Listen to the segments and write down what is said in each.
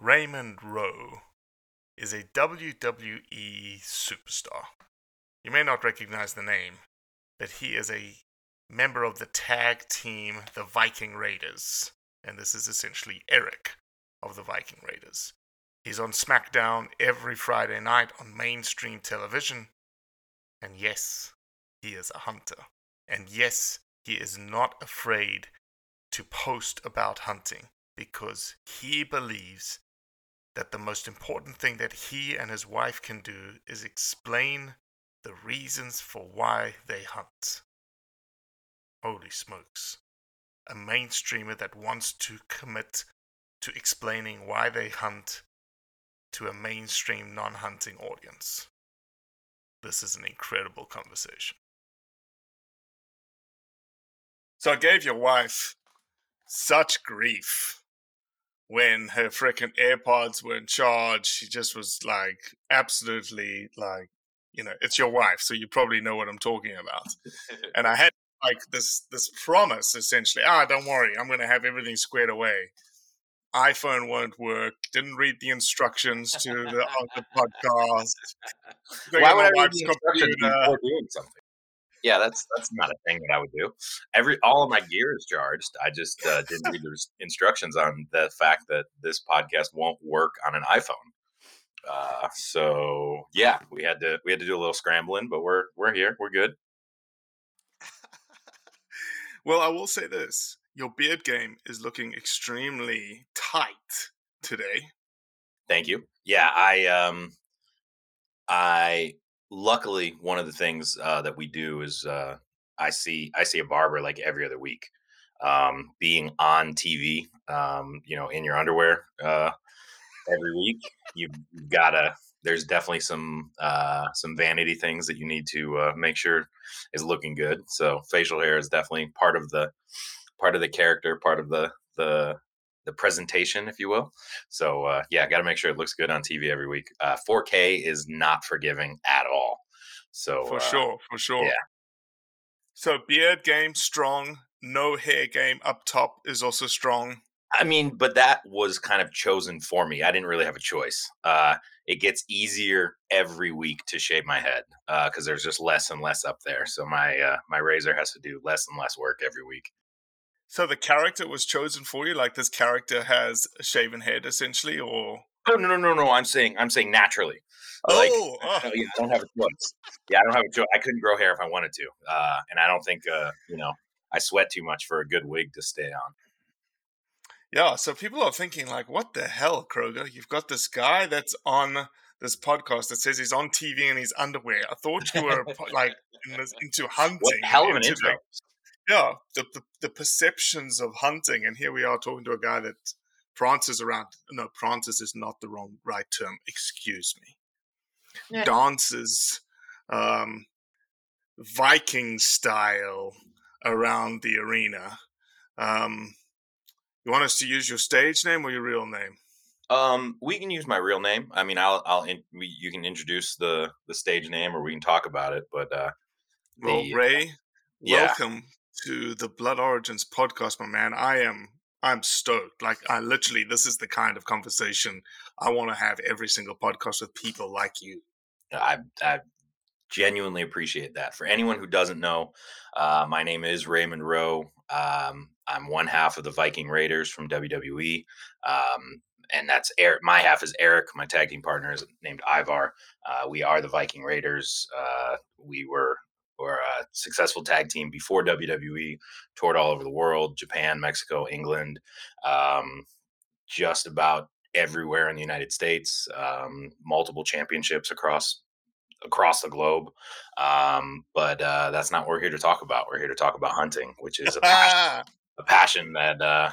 Raymond Rowe is a WWE superstar. You may not recognize the name, but he is a member of the tag team, the Viking Raiders. And this is essentially Eric of the Viking Raiders. He's on SmackDown every Friday night on mainstream television. And yes, he is a hunter. And yes, he is not afraid to post about hunting because he believes that the most important thing that he and his wife can do is explain the reasons for why they hunt. Holy smokes. A mainstreamer that wants to commit to explaining why they hunt to a mainstream non hunting audience. This is an incredible conversation. So I gave your wife such grief when her freaking AirPods were in charge. She just was like absolutely like, you know, it's your wife, so you probably know what I'm talking about. and I had like this this promise essentially. Ah, don't worry, I'm going to have everything squared away. iPhone won't work. Didn't read the instructions to the, on the podcast. Why would I read the instructions before doing something? Yeah, that's that's not a thing that I would do. Every all of my gear is charged. I just uh, didn't read the instructions on the fact that this podcast won't work on an iPhone. Uh, so yeah, we had to we had to do a little scrambling, but we're we're here. We're good. Well, I will say this: your beard game is looking extremely tight today. Thank you. Yeah, I um I luckily one of the things uh that we do is uh I see I see a barber like every other week. Um being on TV, um, you know, in your underwear uh every week, you've gotta there's definitely some uh some vanity things that you need to uh make sure is looking good. So facial hair is definitely part of the part of the character, part of the the the presentation, if you will. So uh, yeah, got to make sure it looks good on TV every week. Uh, 4K is not forgiving at all. So For uh, sure, for sure. yeah. So beard game strong. No hair game up top is also strong. I mean, but that was kind of chosen for me. I didn't really have a choice. Uh, it gets easier every week to shave my head because there's just less and less up there. So my uh, my razor has to do less and less work every week. So the character was chosen for you. Like this character has a shaven head, essentially, or Oh no no no no! I'm saying I'm saying naturally. Like, oh, oh. no, yeah, I don't have a choice. Yeah, I don't have a choice. I couldn't grow hair if I wanted to, uh, and I don't think uh, you know I sweat too much for a good wig to stay on. Yeah, so people are thinking like, what the hell, Kroger? You've got this guy that's on this podcast that says he's on TV in his underwear. I thought you were like in this, into hunting. What hell of an intro! like, yeah, the, the the perceptions of hunting, and here we are talking to a guy that prances around. No, prances is not the wrong right term. Excuse me. Yeah. Dances, um, Viking style around the arena. Um, you want us to use your stage name or your real name? Um, we can use my real name. I mean, I'll, I'll, in, we, you can introduce the the stage name, or we can talk about it. But uh, Well, the- Ray, yeah. welcome to the Blood Origins podcast, my man. I am I'm stoked. Like I literally this is the kind of conversation I want to have every single podcast with people like you. I, I genuinely appreciate that. For anyone who doesn't know, uh, my name is Raymond Rowe. Um, I'm one half of the Viking Raiders from WWE. Um, and that's Eric. My half is Eric. My tag team partner is named Ivar. Uh, we are the Viking Raiders. Uh, we were were a successful tag team before WWE, toured all over the world, Japan, Mexico, England, um, just about everywhere in the United States. Um, multiple championships across across the globe. Um, but uh, that's not what we're here to talk about. We're here to talk about hunting, which is a passion, a passion that uh,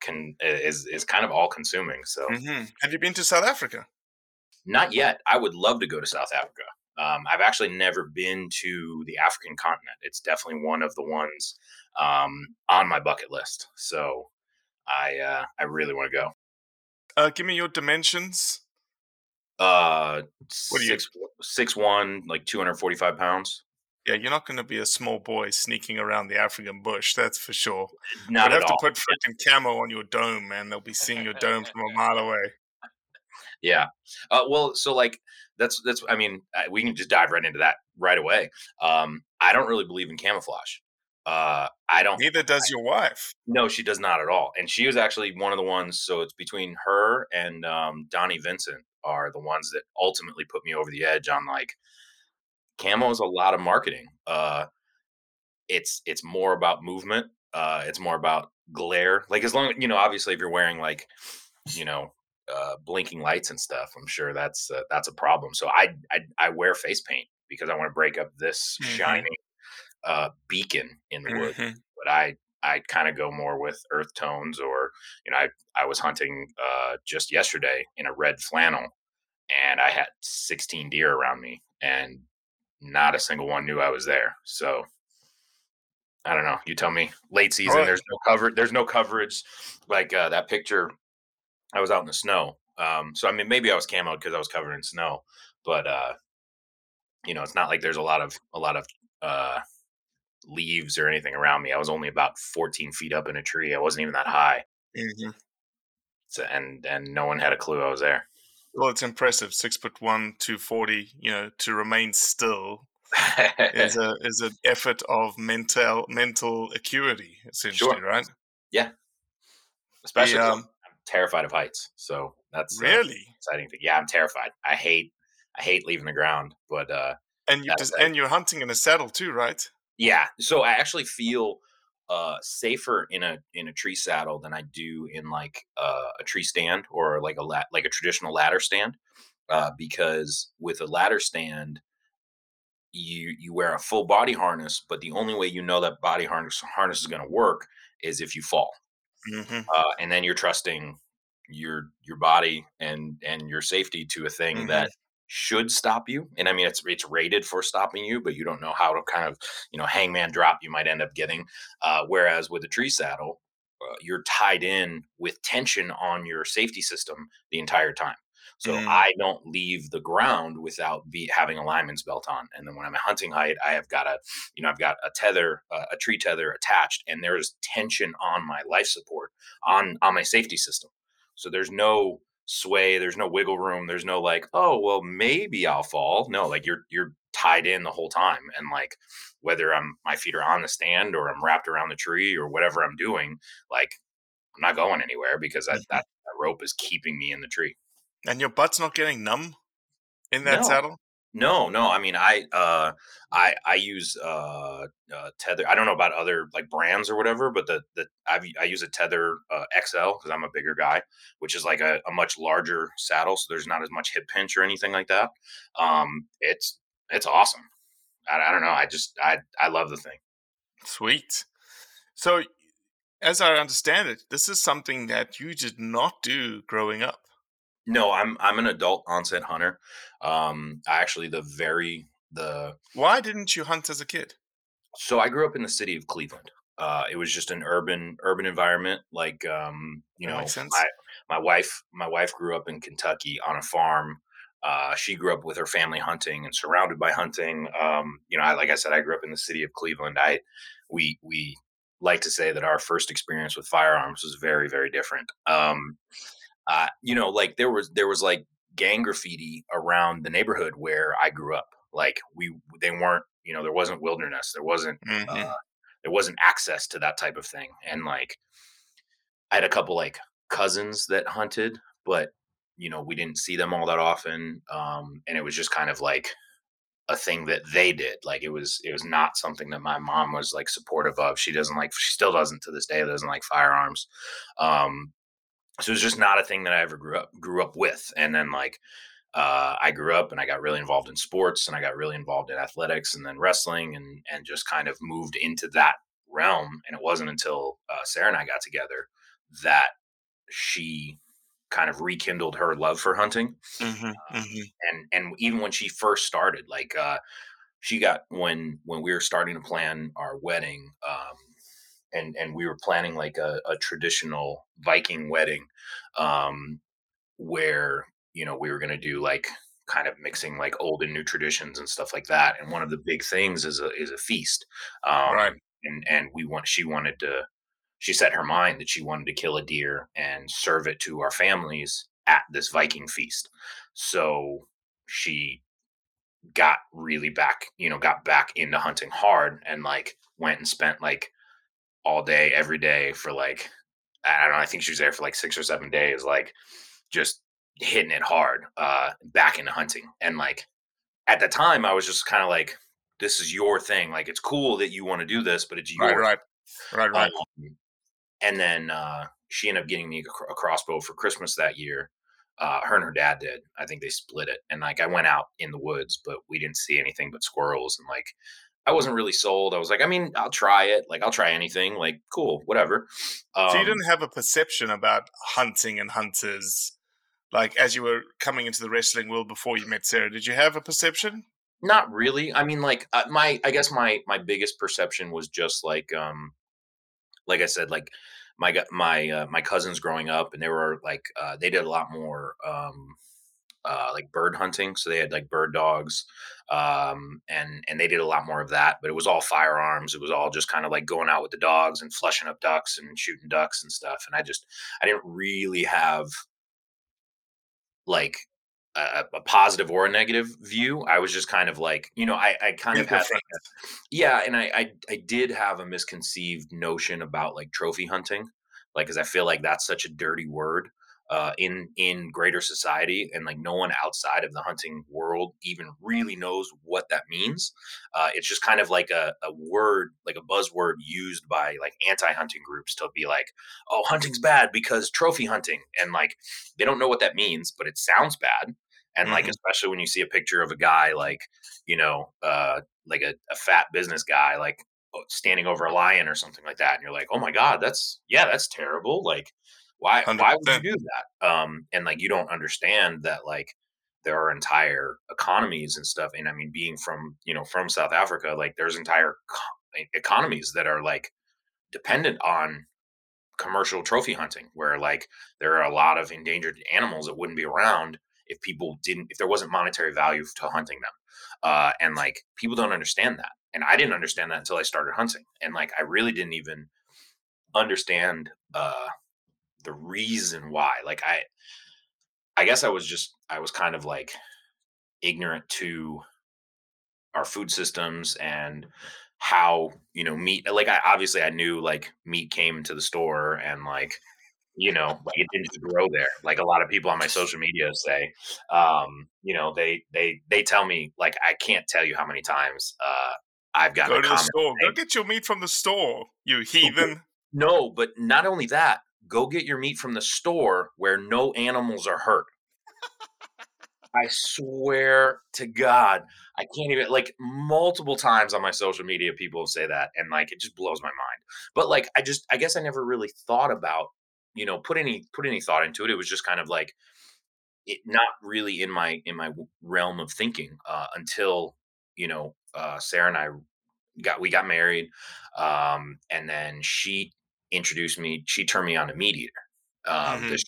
can is is kind of all consuming. So mhm. Have you been to South Africa? not yet. I would love to go to South Africa. Um, I've actually never been to the African continent. It's definitely one of the ones um, on my bucket list. So I uh, I really want to go. Uh, give me your dimensions. Uh, What do you- six six one, like two hundred forty five pounds. Yeah, you're not going to be a small boy sneaking around the African bush, that's for sure. Not You'd have at to all. put freaking camo on your dome, man. They'll be seeing your dome from a mile away. Yeah. Uh, well, so like that's that's. I mean, I- we can just dive right into that right away. Um, I don't really believe in camouflage. Uh, I don't. Neither does your wife. No, she does not at all. And she was actually one of the ones. So it's between her and um, Donnie Vincent are the ones that ultimately put me over the edge on like camo is a lot of marketing. Uh, it's it's more about movement. Uh, it's more about glare. Like as long you know, obviously, if you're wearing like you know uh, blinking lights and stuff, I'm sure that's uh, that's a problem. So I, I I wear face paint because I want to break up this Mhm. shiny uh, beacon in the woods Mhm. but I I kind of go more with earth tones or you know I I was hunting uh, just yesterday in a red flannel and I had 16 deer around me and not a single one knew I was there. So I don't know. You tell me. Late season, Alright. there's no cover. There's no coverage. Like uh, that picture, I was out in the snow. Um, so I mean, maybe I was camoed because I was covered in snow, but uh, you know, it's not like there's a lot of a lot of uh, leaves or anything around me. I was only about 14 feet up in a tree. I wasn't even that high. Mhm. So, and and no one had a clue I was there. Well, it's impressive. Six foot one, two forty. You know, to remain still is a is an effort of mental mental acuity, essentially, Sure. right? Yeah, especially. I'm terrified of heights. So that's uh, Really, exciting thing. Yeah, I'm terrified. I hate I hate leaving the ground, but uh, and you just, and you're hunting in a saddle too, right? yeah. So I actually feel uh, safer in a in a tree saddle than I do in like uh, a tree stand or like a la- like a traditional ladder stand, uh, because with a ladder stand, you you wear a full body harness, but the only way you know that body harness harness is going to work is if you fall. Mm-hmm. uh, and then you're trusting your your body and and your safety to a thing Mhm. that should stop you and i mean it's it's rated for stopping you but you don't know how to kind of you know hangman drop you might end up getting uh, whereas with a tree saddle uh, you're tied in with tension on your safety system the entire time so Mm. i don't leave the ground without be having a lineman's belt on and then when i'm at hunting height i have got a you know i've got a tether uh, a tree tether attached and there's tension on my life support on on my safety system. So there's no sway there's no wiggle room there's no like oh well maybe i'll fall. No like you're you're tied in the whole time and like whether i'm my feet are on the stand or i'm wrapped around the tree or whatever i'm doing like i'm not going anywhere because that, that, that rope is keeping me in the tree And your butt's not getting numb in that No. saddle. No, no. I mean, I uh, I I use uh, uh, Tether. I don't know about other like brands or whatever, but the the I've, I use a Tether uh, XL because I'm a bigger guy, which is like a, a much larger saddle, so there's not as much hip pinch or anything like that. Um, it's it's awesome. I, I don't know. I just I I love the thing. Sweet. So, as I understand it, this is something that you did not do growing up. No, I'm I'm an adult onset hunter. Um, I actually the very the Why didn't you hunt as a kid? so I grew up in the city of Cleveland. Uh, it was just an urban urban environment. Like um, you That know, makes sense. my my wife my wife grew up in Kentucky on a farm. Uh, she grew up with her family hunting and surrounded by hunting. Um, you know, I, like I said, I grew up in the city of Cleveland. I we we like to say that our first experience with firearms was very very different. Um, uh, you know, like there was there was like gang graffiti around the neighborhood where I grew up. Like we they weren't you know there wasn't wilderness there wasn't Mhm. uh, there wasn't access to that type of thing and like I had a couple like cousins that hunted but you know we didn't see them all that often um and it was just kind of like a thing that they did like it was it was not something that my mom was like supportive of she doesn't like she still doesn't to this day doesn't like firearms um so it was just not a thing that I ever grew up grew up with. And then like uh, I grew up and I got really involved in sports and I got really involved in athletics and then wrestling and and just kind of moved into that realm. And it wasn't until uh, Sarah and I got together that she kind of rekindled her love for hunting. Mhm, mhm. And and even when she first started, like uh, she got when when we were starting to plan our wedding. Um, and and we were planning like a, a traditional Viking wedding, um, where you know we were going to do like kind of mixing like old and new traditions and stuff like that. And one of the big things is a is a feast, um, Right. And and we want she wanted to she set her mind that she wanted to kill a deer and serve it to our families at this Viking feast. So she got really back, you know, got back into hunting hard and like went and spent like all day, every day for like I don't know. I think she was there for like six or seven days, like just hitting it hard, uh, back into hunting. And like at the time, I was just kind of like, "This is your thing. Like it's cool that you want to do this, but it's your Right, right, right, right. um, and then uh, she ended up getting me a, a crossbow for Christmas that year. Uh, her and her dad did. I think they split it. And like I went out in the woods, but we didn't see anything but squirrels. And like I wasn't really sold. I was like, I mean, I'll try it. Like I'll try anything. Like cool, whatever. Um, so you didn't have a perception about hunting and hunters, like as you were coming into the wrestling world before you met Sarah. Did you have a perception? Not really. I mean, like uh, my, I guess my my biggest perception was just like, um, like I said, like my my uh, my cousins growing up, and they were like, uh, they did a lot more, um, uh, like bird hunting. So they had like bird dogs, um, and and they did a lot more of that. But it was all firearms. It was all just kind of like going out with the dogs and flushing up ducks and shooting ducks and stuff. And I just, I didn't really have like a, a positive or a negative view. I was just kind of like, you know, I, I kind of had, like, a- yeah, and I, I, I did have a misconceived notion about like trophy hunting, like, because I feel like that's such a dirty word uh, in in greater society, and like no one outside of the hunting world even really knows what that means. Uh, it's just kind of like a, a word, like a buzzword used by like anti-hunting groups to be like, oh, hunting's bad because trophy hunting, and like they don't know what that means, but it sounds bad. And like, Mhm. especially when you see a picture of a guy like, you know, uh, like a, a fat business guy, like standing over a lion or something like that, and you're like, oh my god, that's yeah, that's terrible. Like, why why would you do that? Um, and like, you don't understand that like there are entire economies and stuff. And I mean, being from you know from South Africa, like there's entire co- economies that are like dependent on commercial trophy hunting where like there are a lot of endangered animals that wouldn't be around if people didn't if there wasn't monetary value to hunting them uh and like people don't understand that and i didn't understand that until i started hunting and like i really didn't even understand uh the reason why like i i guess i was just i was kind of like ignorant to our food systems and how you know meat like i obviously i knew like meat came to the store and like you know like it didn't grow there like a lot of people on my social media say um you know they they they tell me like i can't tell you how many times uh i've got Go to the store. Go get your meat from the store, you heathen. no but not only that go get your meat from the store where no animals are hurt. I swear to god i can't even like multiple times on my social media people say that and like it just blows my mind. But like i just i guess i never really thought about you know put any put any thought into it. It was just kind of like it not really in my in my realm of thinking uh until you know uh sarah and i got we got married um and then she introduced me she turned me on to MeatEater um Mhm. the show.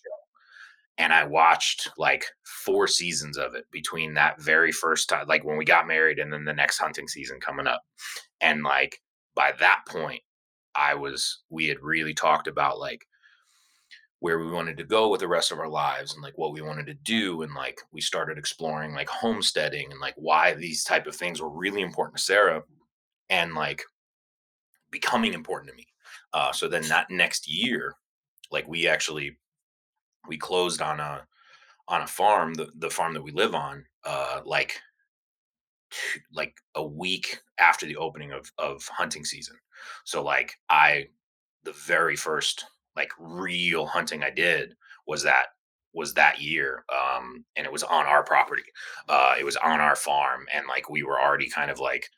And i watched like four seasons of it between that very first time like when we got married and then the next hunting season coming up. And like by that point i was we had really talked about like where we wanted to go with the rest of our lives and like what we wanted to do. And like we started exploring like homesteading and like why these type of things were really important to sarah and like becoming important to me uh so then that next year like we actually we closed on a on a farm the, the farm that we live on uh like like a week after the opening of of hunting season. So like i the very first like real hunting i did was that was that year um and it was on our property. Uh it was on our farm and like we were already kind of like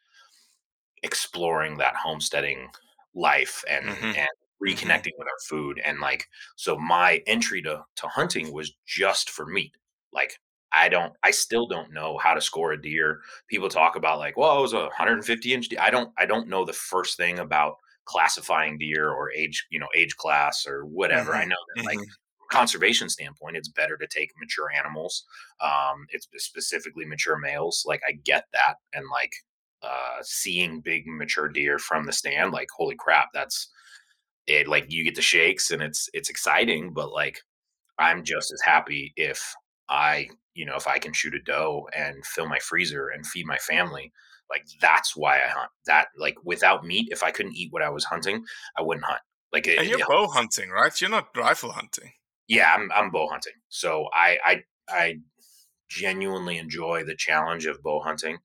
exploring that homesteading life and Mhm. and reconnecting with our food and like so my entry to to hunting was just for meat like i don't i still don't know how to score a deer people talk about like well it was a 150 inch deer. i don't i don't know the first thing about classifying deer or age you know age class or whatever i Mhm, know that like mhm. conservation standpoint it's better to take mature animals um it's specifically mature males like i get that and like uh seeing big mature deer from the stand like holy crap that's it like you get the shakes and it's it's exciting but like i'm just as happy if i you know if i can shoot a doe and fill my freezer and feed my family like that's why i hunt that like without meat if i couldn't eat what i was hunting i wouldn't hunt like it, And you're it- bow hunting, right? You're not rifle hunting. yeah i'm i'm bow hunting so i i i genuinely enjoy the challenge of bow hunting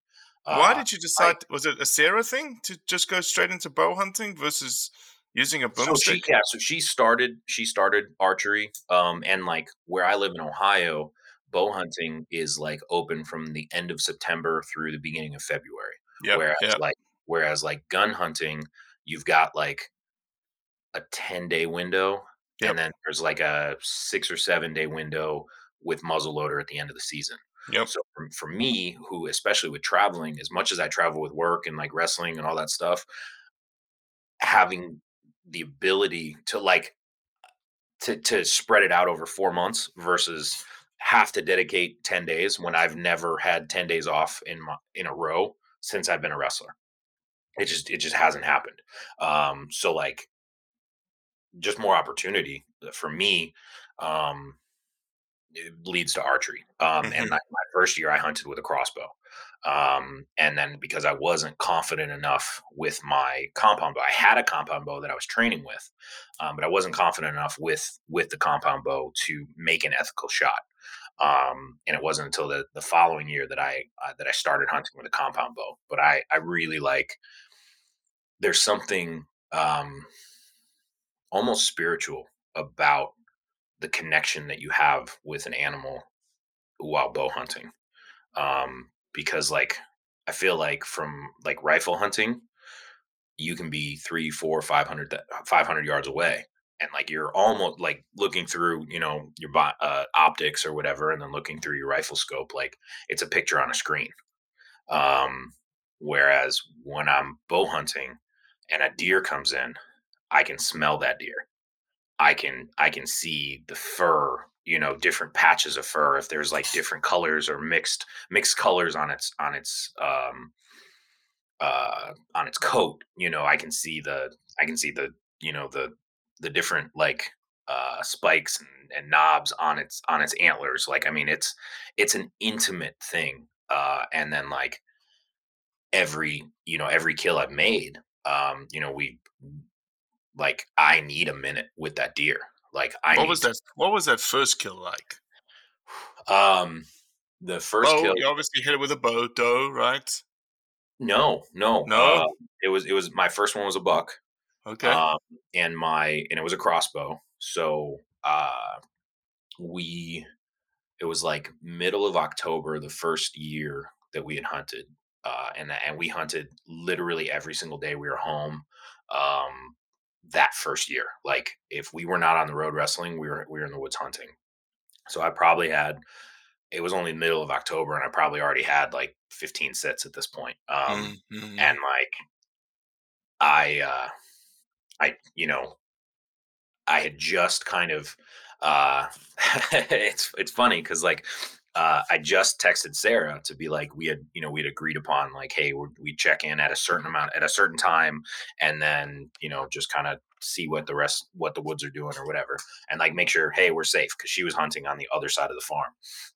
Why Uh, did you decide? was it a Sarah thing to just go straight into bow hunting versus using a so she yeah so she started she started archery um and like where i live in ohio bow hunting is like open from the end of september through the beginning of february Yep, whereas yep. like whereas like gun hunting you've got like a 10 day window Yep. and then there's like a six or seven day window with muzzleloader at the end of the season Yep. so for, for me who especially with traveling as much as i travel with work and like wrestling and all that stuff having the ability to like to to spread it out over four months versus have to dedicate 10 days when i've never had 10 days off in my in a row since i've been a wrestler it just it just hasn't happened um so like just more opportunity uh, for me um leads to archery um and Mhm. my, my first year i hunted with a crossbow um and then because i wasn't confident enough with my compound bow i had a compound bow that i was training with um, but i wasn't confident enough with with the compound bow to make an ethical shot um and it wasn't until the the following year that i uh, that i started hunting with a compound bow but i i really like there's something um almost spiritual about the connection that you have with an animal while bow hunting. Um because like i feel like from like rifle hunting you can be three four five hundred th- 500 yards away and like you're almost like looking through you know your uh, optics or whatever and then looking through your rifle scope like it's a picture on a screen. Um whereas when i'm bow hunting and a deer comes in i can smell that deer I can I can see the fur, you know, different patches of fur if there's like different colors or mixed mixed colors on its on its um uh on its coat, you know, I can see the I can see the, you know, the the different like uh spikes and, and knobs on its on its antlers. Like I mean it's it's an intimate thing. Uh and then like every, you know, every kill I've made, um, you know, we like I need a minute with that deer. Like I what was that? What was that first kill like? um the first bow, kill you obviously hit it with a bow, doe, right? no no No? uh, it was it was my first one was a buck Okay. um and my and it was a crossbow so uh we it was like middle of october the first year that we had hunted uh and and we hunted literally every single day we were home um that first year like if we were not on the road wrestling we were we were in the woods hunting so i probably had it was only middle of october and i probably already had like 15 sits at this point um Mhm. and like i uh i you know i had just kind of uh it's it's funny because like uh i just texted sarah to be like we had you know we'd agreed upon like hey we check in at a certain amount at a certain time and then you know just kind of see what the rest what the woods are doing or whatever and like make sure hey we're safe because she was hunting on the other side of the farm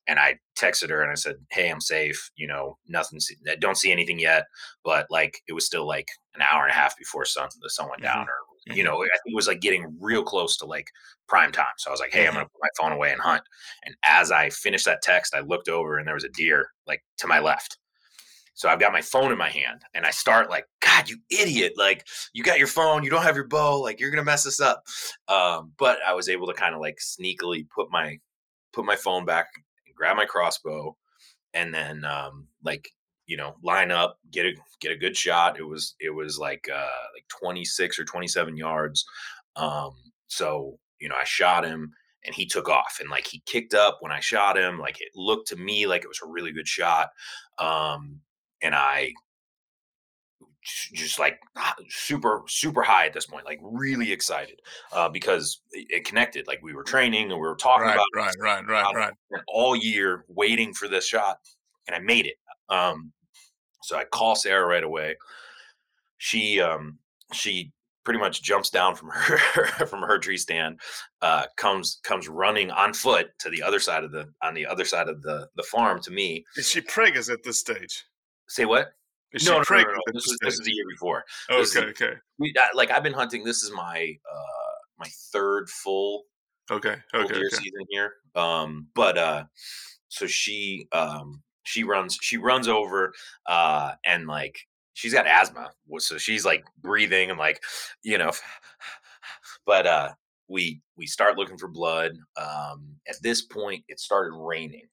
and i texted her and i said hey i'm safe you know nothing don't see anything yet but like it was still like an hour and a half before sun the sun went down or you know i think it was like getting real close to like prime time so i was like hey i'm gonna put my phone away and hunt and as i finished that text i looked over and there was a deer like to my left so I've got my phone in my hand and I start like, God, you idiot. Like, you got your phone, you don't have your bow, like you're gonna mess this up. Um, but I was able to kind of like sneakily put my put my phone back and grab my crossbow and then um like you know line up get a get a good shot it was it was like uh like 26 or 27 yards um so you know i shot him and he took off and like he kicked up when i shot him like it looked to me like it was a really good shot um and I just like super super high at this point like really excited uh because it connected like we were training and we were talking Right, about right, right, right, right. all year waiting for this shot and I made it. Um, so I call Sarah right away. She um, she pretty much jumps down from her from her tree stand, uh, comes comes running on foot to the other side of the on the other side of the the farm to me. Is she preggers at this stage? Say what? Is no, no, no, no, no. This is this is the year before. this is Okay, okay, We, like I've been hunting. This is my uh my third full okay, full okay, deer okay. season here. Um, but uh, so she um she runs she runs over uh and like she's got asthma, so she's like breathing and like you know, but uh we we start looking for blood. Um, at this point, it started raining.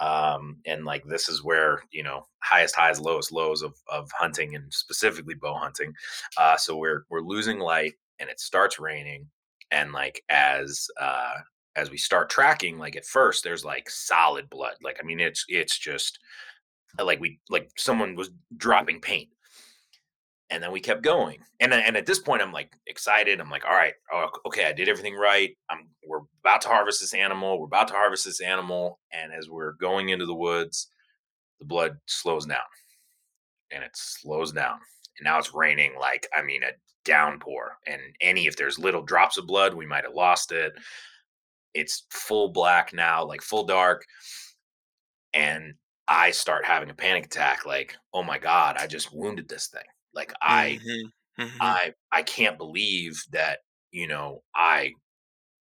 Um, and like this is where you know highest highs, lowest lows of of hunting and specifically bow hunting. Uh, so we're we're losing light and it starts raining and like as uh as we start tracking like at first there's like solid blood like i mean it's it's just uh, like we like someone was dropping paint. And then we kept going. And and at this point i'm like excited. I'm like all right oh, okay i did everything right. I'm we're about to harvest this animal. We're about to harvest this animal. And as we're going into the woods the blood slows down. And it slows down. And now it's raining like i mean a downpour. And any if there's little drops of blood we might have lost it it's full black now like full dark and i start having a panic attack like oh my god i just wounded this thing. Like i Mhm, mhm. i i can't believe that you know i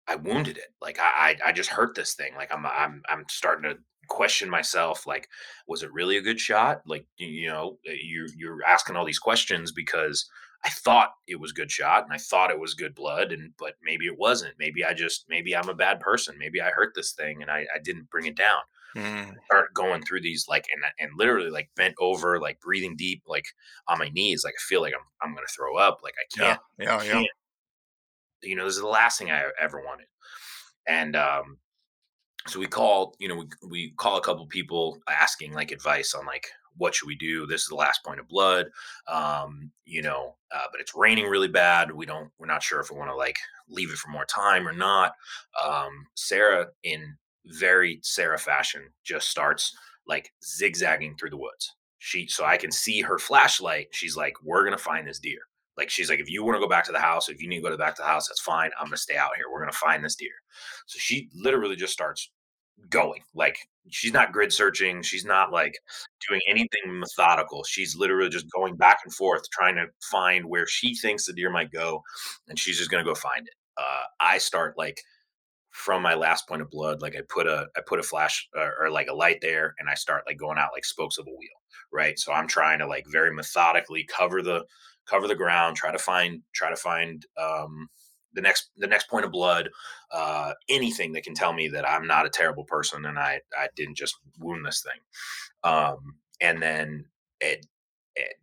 i wounded it. Like i i, I just hurt this thing. Like i'm i'm i'm starting to question myself like was it really a good shot? Like you, know uh, you you're asking all these questions because i thought it was good shot and i thought it was good blood and but maybe it wasn't. Maybe i just maybe i'm a bad person. Maybe i hurt this thing and i, I didn't bring it down. Mm. start going through these like and and literally like bent over like breathing deep like on my knees like i feel like i'm i'm gonna throw up like i can't yeah, yeah. can't. You know this is the last thing i ever wanted. And um so we call you know we, we call a couple people asking like advice on like what should we do? This is the last point of blood um you know uh, but it's raining really bad. We don't we're not sure if we want to like leave it for more time or not. Um sarah in very sarah fashion just starts like zigzagging through the woods. She so i can see her flashlight she's like we're gonna find this deer. Like she's like if you want to go back to the house if you need to go to back to the house that's fine. I'm gonna stay out here. We're gonna find this deer. So she literally just starts going. Like she's not grid searching. She's not like doing anything methodical. She's literally just going back and forth trying to find where she thinks the deer might go, and she's just gonna go find it. uh, I start like from my last point of blood like i put a i put a flash or, or, like a light there and i start like going out like spokes of a wheel right so i'm trying to like very methodically cover the cover the ground try to find try to find um the next the next point of blood uh anything that can tell me that i'm not a terrible person and i i didn't just wound this thing. Um and then it it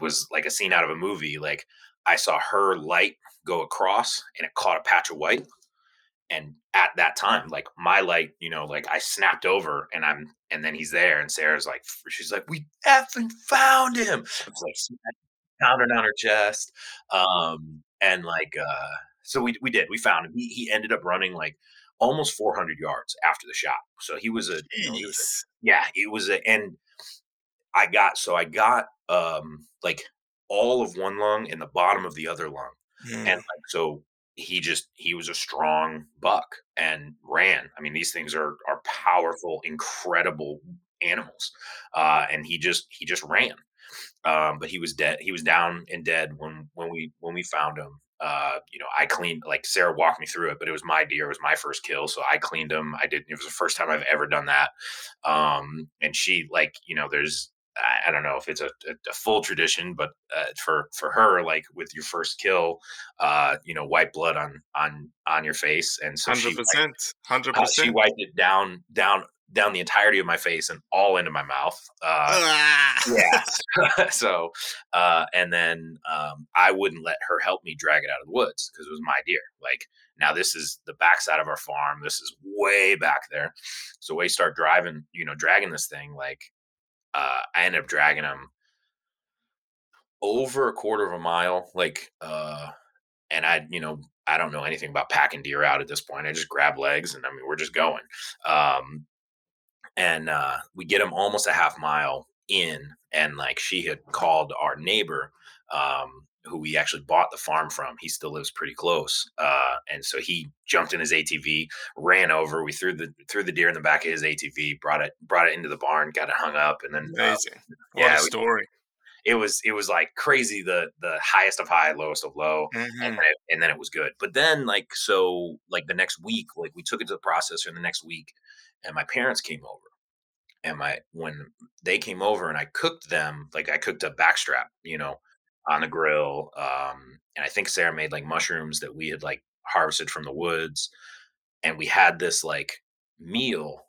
was like a scene out of a movie like i saw her light go across and it caught a patch of white. And at that time like my light you know like i snapped over and i'm and then he's there and sarah's like she's like we effing found him. It's like pounding on her chest. Um and like uh so we, we did we found him he, he ended up running like almost 400 yards after the shot so he was a, you know, he was a yeah it was a and i got so i got um like all of one lung and the bottom of the other lung mm. and like so he just he was a strong buck and ran. I mean, these things are are powerful, incredible animals, uh, and he just he just ran. Um, but he was dead. He was down and dead when when we when we found him. Uh, you know, I cleaned like Sarah walked me through it, but it was my deer, it was my first kill, so I cleaned them. I did. It was the first time I've ever done that. Um, and she like you know, there's I don't know if it's a, a, a full tradition, but uh, for for her, like with your first kill, uh, you know, white blood on on on your face, and so hundred percent, hundred percent. She wiped it down down down the entirety of my face and all into my mouth. Uh, ah. yeah. so, uh, and then um, I wouldn't let her help me drag it out of the woods because it was my deer. Like now, this is the backside of our farm. This is way back there. So we start driving, you know, dragging this thing like uh, I ended up dragging him over a quarter of a mile, like, uh, and I, you know, I don't know anything about packing deer out at this point. I just grab legs and I mean, we're just going. Um, and uh, we get him almost a half mile in, and like she had called our neighbor, um, who we actually bought the farm from. He still lives pretty close, uh, and so he jumped in his ATV, ran over. We threw the threw the deer in the back of his ATV, brought it brought it into the barn, got it hung up, and then uh, amazing. Uh, what yeah, a story. It was it was like crazy the the highest of high lowest of low mm-hmm. and, then it, and then it was good but then like so like the next week like we took it to the processor the next week and my parents came over and my when they came over and I cooked them like I cooked a backstrap you know on the grill. Um, and I think Sarah made like mushrooms that we had like harvested from the woods. And we had this like meal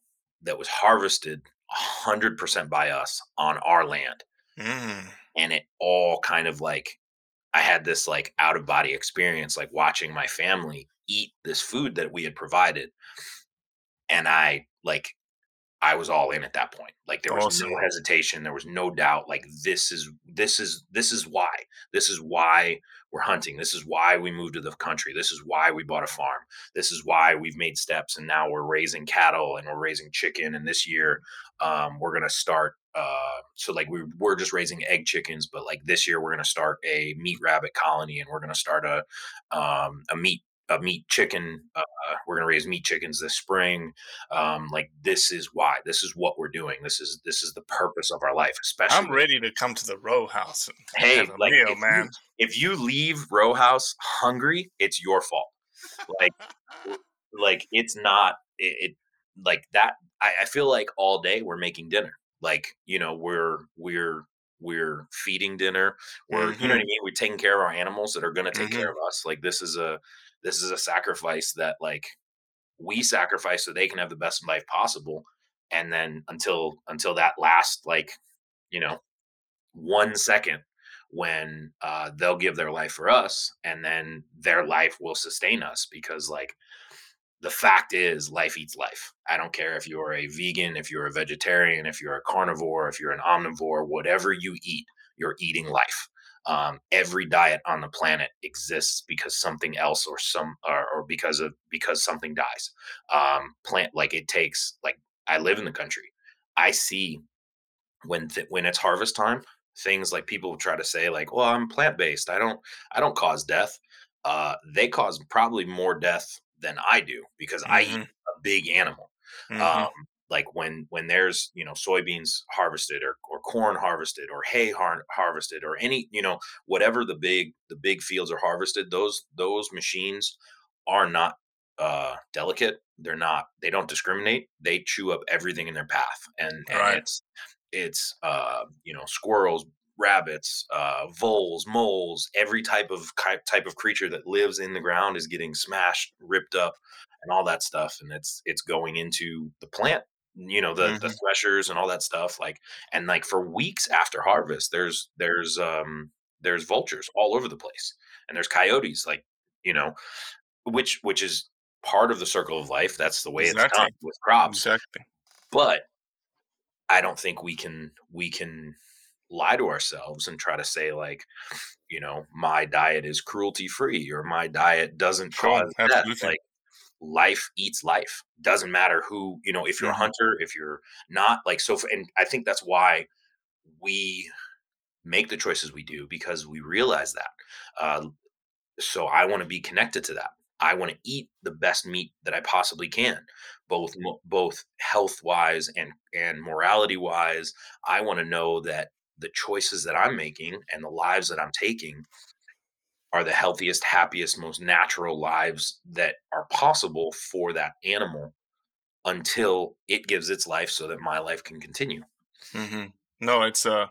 that was harvested 100% by us on our land. Mm. And it all kind of like, I had this like out of body experience, like watching my family eat this food that we had provided. And I like I was all in at that point. Like there was awesome. no hesitation, there was no doubt. Like this is this is this is why. This is why we're hunting. This is why we moved to the country. This is why we bought a farm. This is why we've made steps and now we're raising cattle and we're raising chicken. And this year, um, we're gonna start. Uh, so like we we're just raising egg chickens, but like this year we're gonna start a meat rabbit colony and we're gonna start a um, a meat a meat chicken. Uh, we're going to raise meat chickens this spring. Um, like this is why. This is what we're doing. This is this is the purpose of our life. Especially, I'm ready to come to the Rowe house. hey, like meal, if man. You, if you leave Rowe house hungry, it's your fault. Like, like it's not it, it like that. I, I feel like all day we're making dinner. Like you know we're we're we're feeding dinner we're mm-hmm. you know what i mm-hmm. mean we're taking care of our animals that are going to take mm-hmm. care of us like this is a this is a sacrifice that like we sacrifice so they can have the best life possible and then until until that last like you know one second when uh, they'll give their life for us and then their life will sustain us because like the fact is life eats life. I don't care if you're a vegan if you're a vegetarian if you're a carnivore if you're an omnivore whatever you eat you're eating life um, every diet on the planet exists because something else or some or, or because of because something dies um, plant like it takes like i live in the country i see when th- when it's harvest time things like people try to say like well i'm plant-based i don't i don't cause death uh, they cause probably more death than i do because mm-hmm. i eat mm-hmm. a big animal mm-hmm. um, like when when there's you know soybeans harvested or, or corn harvested or hay har- harvested or any you know whatever the big the big fields are harvested those those machines are not uh, delicate. They're not. They don't discriminate. They chew up everything in their path, and, and Right. it's it's uh, you know squirrels, rabbits, uh, voles, moles. Every type of type of creature that lives in the ground is getting smashed, ripped up, and all that stuff. And it's it's going into the plant. You know the the threshers and all that stuff. Like and like for weeks after harvest, there's there's um there's vultures all over the place, and there's coyotes. Like you know, which which is part of the circle of life. That's the way it's done with crops. Exactly. But I don't think we can we can lie to ourselves and try to say like, you know, my diet is cruelty free or my diet doesn't cause death. absolutely. Like life eats life. Doesn't matter who, you know, if you're a hunter, if you're not like so and I think that's why we make the choices we do because we realize that. Uh, so I want to be connected to that. I want to eat the best meat that I possibly can, both both health wise and and morality wise. I want to know that the choices that I'm making and the lives that I'm taking are the healthiest, happiest, most natural lives that are possible for that animal until it gives its life so that my life can continue. hmm No, it's uh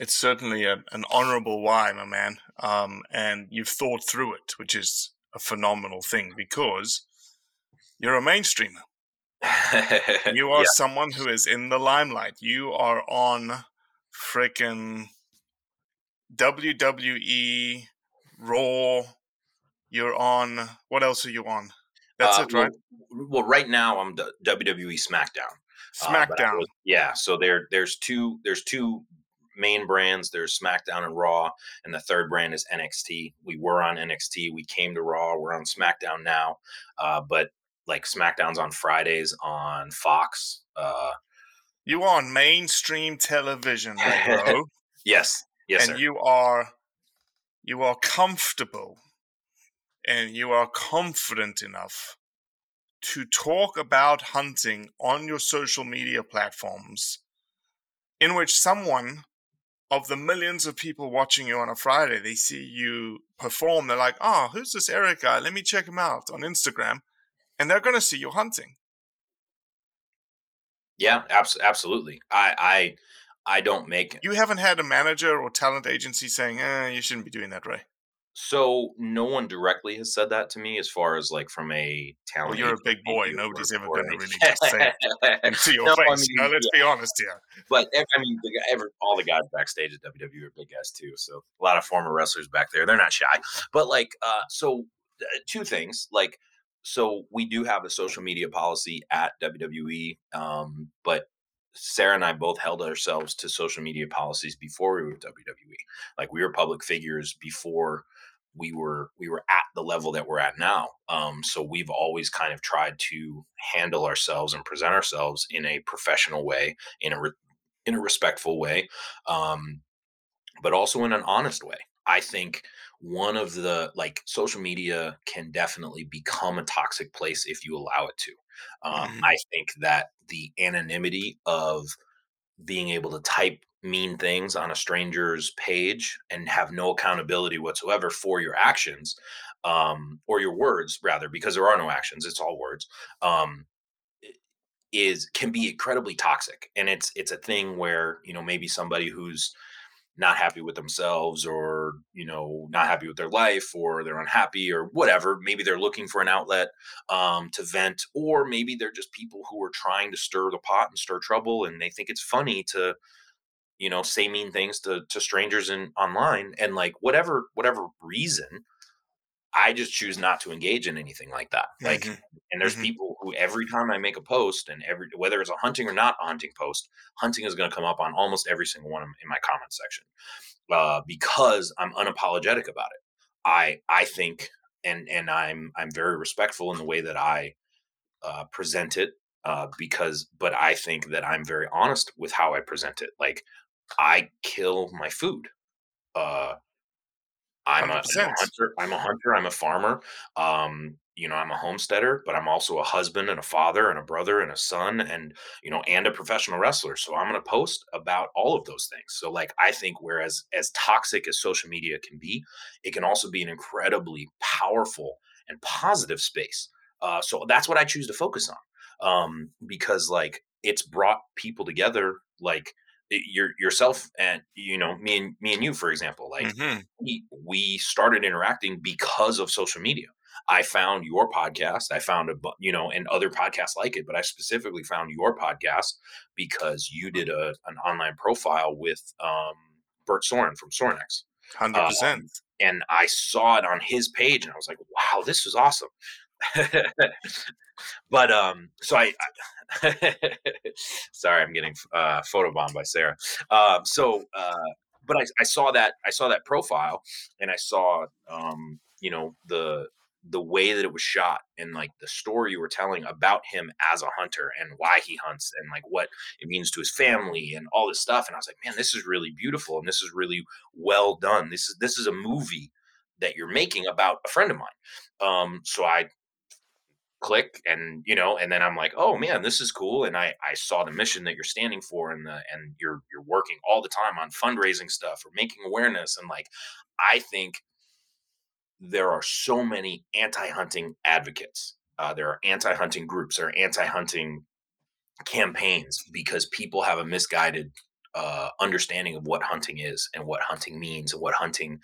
it's certainly a, an honorable why, my man. Um, and you've thought through it, which is a phenomenal thing because you're a mainstreamer. You are Yeah. someone who is in the limelight. You are on frickin' WWE Raw. You're on. What else are you on? That's Uh, it, right? Well, well, right now I'm the WWE SmackDown. Uh, SmackDown. was- yeah, so there there's two there's two main brands. There's SmackDown and Raw, and the third brand is NXT. We were on NXT. We came to Raw. We're on SmackDown now, uh, but like SmackDown's on Fridays on Fox. Uh, you are on mainstream television, bro. yes, yes, and sir. you are you are comfortable and you are confident enough to talk about hunting on your social media platforms in which someone of the millions of people watching you on a Friday, they see you perform. They're like, oh, who's this Eric guy? Let me check him out on Instagram. And they're going to see you hunting. yeah, abs- absolutely. I I I don't make You haven't had a manager or talent agency saying, eh, you shouldn't be doing that, Ray. So no one directly has said that to me, as far as like from a talent. Well, you're a big boy. Nobody's ever going to really just say it into your No, I face. mean, now, let's yeah, be honest here. But I mean, the, every, all the guys backstage at WWE are big guys too. So a lot of former wrestlers back there. They're not shy. But like, uh, so uh, two things. Like, so we do have a social media policy at WWE, um, but Sarah and I both held ourselves to social media policies before we were WWE. Like we were public figures before we were we were at the level that we're at now. Um, so we've always kind of tried to handle ourselves and present ourselves in a professional way, in a re- in a respectful way, um, but also in an honest way. I think one of the like social media can definitely become a toxic place if you allow it to. Um, Mhm. I think that the anonymity of being able to type mean things on a stranger's page and have no accountability whatsoever for your actions um, or your words rather because there are no actions it's all words um, is can be incredibly toxic and it's it's a thing where you know maybe somebody who's not happy with themselves or you know not happy with their life or they're unhappy or whatever. Maybe they're looking for an outlet um, to vent or maybe they're just people who are trying to stir the pot and stir trouble and they think it's funny to you know say mean things to to strangers in online. And like whatever whatever reason i just choose not to engage in anything like that like Mhm. and there's Mhm. people who every time i make a post and every whether it's a hunting or not a hunting post hunting is going to come up on almost every single one in my comment section uh, because i'm unapologetic about it i i think and and i'm i'm very respectful in the way that i uh, present it uh, because but i think that i'm very honest with how i present it like i kill my food uh, I'm a, I'm a hunter. I'm a hunter. I'm a farmer. Um, you know, I'm a homesteader, but I'm also a husband and a father and a brother and a son and, you know, and a professional wrestler. So I'm going to post about all of those things. So like, I think whereas as toxic as social media can be, it can also be an incredibly powerful and positive space. Uh, so that's what I choose to focus on um, because like it's brought people together like your yourself and you know me and me and you for example like hmm we we started interacting because of social media. I found your podcast i found a you know and other podcasts like it but i specifically found your podcast because you did a an online profile with um bert soren from sorenex Hundred uh, percent. and i saw it on his page and i was like wow this is awesome but um so i, I sorry i'm getting uh photobombed by sarah. Um so uh but I, I saw that i saw that profile and i saw um you know the the way that it was shot and like the story you were telling about him as a hunter and why he hunts and like what it means to his family and all this stuff. And i was like man this is really beautiful and this is really well done. This is this is a movie that you're making about a friend of mine. Um so i click and you know and then i'm like oh man this is cool and i i saw the mission that you're standing for and the and you're you're working all the time on fundraising stuff or making awareness and like i think there are so many anti-hunting advocates. Uh, there are anti-hunting groups there are anti-hunting campaigns because people have a misguided uh, understanding of what hunting is and what hunting means and what hunting